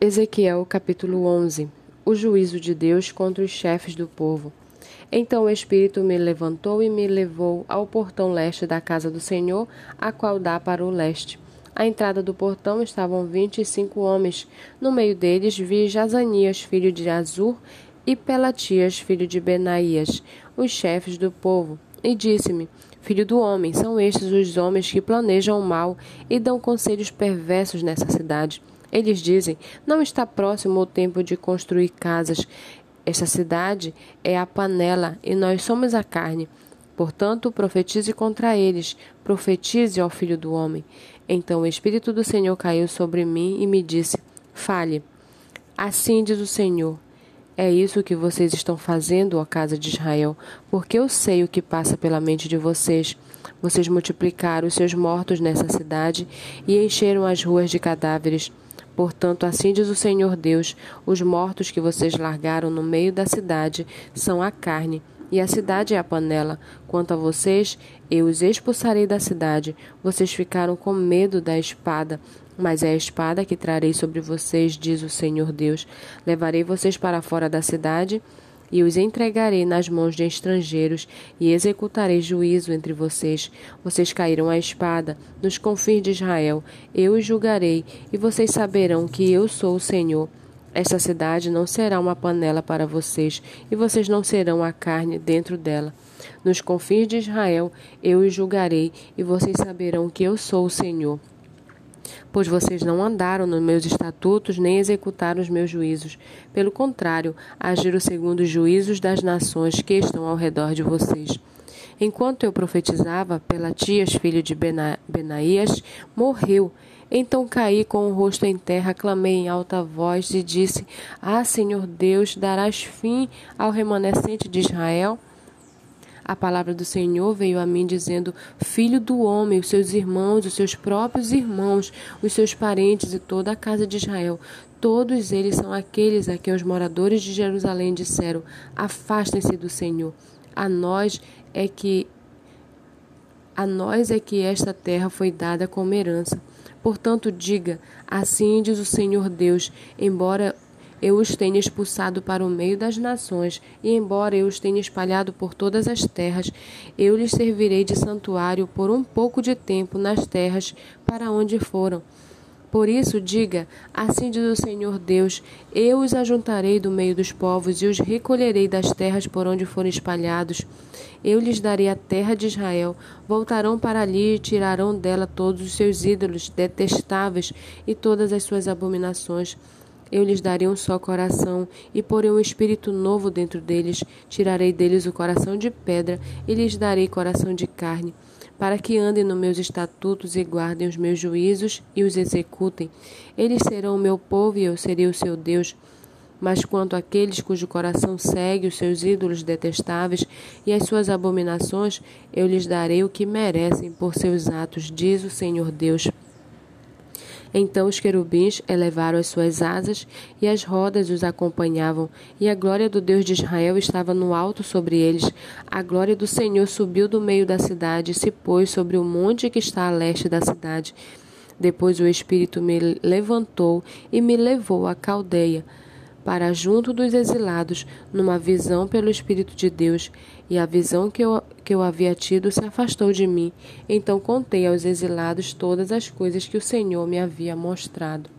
Ezequiel capítulo 11 O juízo de Deus contra os chefes do povo. Então o Espírito me levantou e me levou ao portão leste da casa do Senhor, a qual dá para o leste. À entrada do portão estavam vinte e cinco homens. No meio deles vi Jazanias, filho de Azur, e Pelatias, filho de Benaías, os chefes do povo. E disse-me: Filho do homem, são estes os homens que planejam o mal e dão conselhos perversos nessa cidade. Eles dizem: Não está próximo o tempo de construir casas. Esta cidade é a panela e nós somos a carne. Portanto, profetize contra eles, profetize ao filho do homem. Então o Espírito do Senhor caiu sobre mim e me disse: Fale. Assim diz o Senhor: é isso que vocês estão fazendo, ó casa de Israel, porque eu sei o que passa pela mente de vocês. Vocês multiplicaram os seus mortos nessa cidade e encheram as ruas de cadáveres. Portanto, assim diz o Senhor Deus: os mortos que vocês largaram no meio da cidade são a carne, e a cidade é a panela. Quanto a vocês, eu os expulsarei da cidade. Vocês ficaram com medo da espada, mas é a espada que trarei sobre vocês, diz o Senhor Deus. Levarei vocês para fora da cidade e os entregarei nas mãos de estrangeiros e executarei juízo entre vocês. Vocês cairão à espada nos confins de Israel. Eu os julgarei e vocês saberão que eu sou o Senhor. Esta cidade não será uma panela para vocês, e vocês não serão a carne dentro dela. Nos confins de Israel eu os julgarei, e vocês saberão que eu sou o Senhor pois vocês não andaram nos meus estatutos nem executaram os meus juízos. Pelo contrário, agiram segundo os juízos das nações que estão ao redor de vocês. Enquanto eu profetizava, Pelatias, filho de Bena Benaías, morreu. Então caí com o rosto em terra, clamei em alta voz e disse: Ah, Senhor Deus, darás fim ao remanescente de Israel? A palavra do Senhor veio a mim dizendo: Filho do homem, os seus irmãos, os seus próprios irmãos, os seus parentes e toda a casa de Israel, todos eles são aqueles a quem os moradores de Jerusalém disseram: Afastem-se do Senhor. A nós é que a nós é que esta terra foi dada como herança. Portanto, diga: Assim diz o Senhor Deus, embora eu os tenho expulsado para o meio das nações, e embora eu os tenha espalhado por todas as terras, eu lhes servirei de santuário por um pouco de tempo nas terras para onde foram. Por isso, diga: Assim diz o Senhor Deus: Eu os ajuntarei do meio dos povos e os recolherei das terras por onde foram espalhados. Eu lhes darei a terra de Israel. Voltarão para ali e tirarão dela todos os seus ídolos detestáveis e todas as suas abominações. Eu lhes darei um só coração e porei um espírito novo dentro deles. Tirarei deles o coração de pedra e lhes darei coração de carne, para que andem nos meus estatutos e guardem os meus juízos e os executem. Eles serão o meu povo e eu serei o seu Deus. Mas quanto àqueles cujo coração segue os seus ídolos detestáveis e as suas abominações, eu lhes darei o que merecem por seus atos, diz o Senhor Deus. Então os querubins elevaram as suas asas e as rodas os acompanhavam, e a glória do Deus de Israel estava no alto sobre eles. A glória do Senhor subiu do meio da cidade e se pôs sobre o monte que está a leste da cidade. Depois o Espírito me levantou e me levou à caldeia para junto dos exilados, numa visão pelo Espírito de Deus, e a visão que eu, que eu havia tido se afastou de mim. Então contei aos exilados todas as coisas que o Senhor me havia mostrado.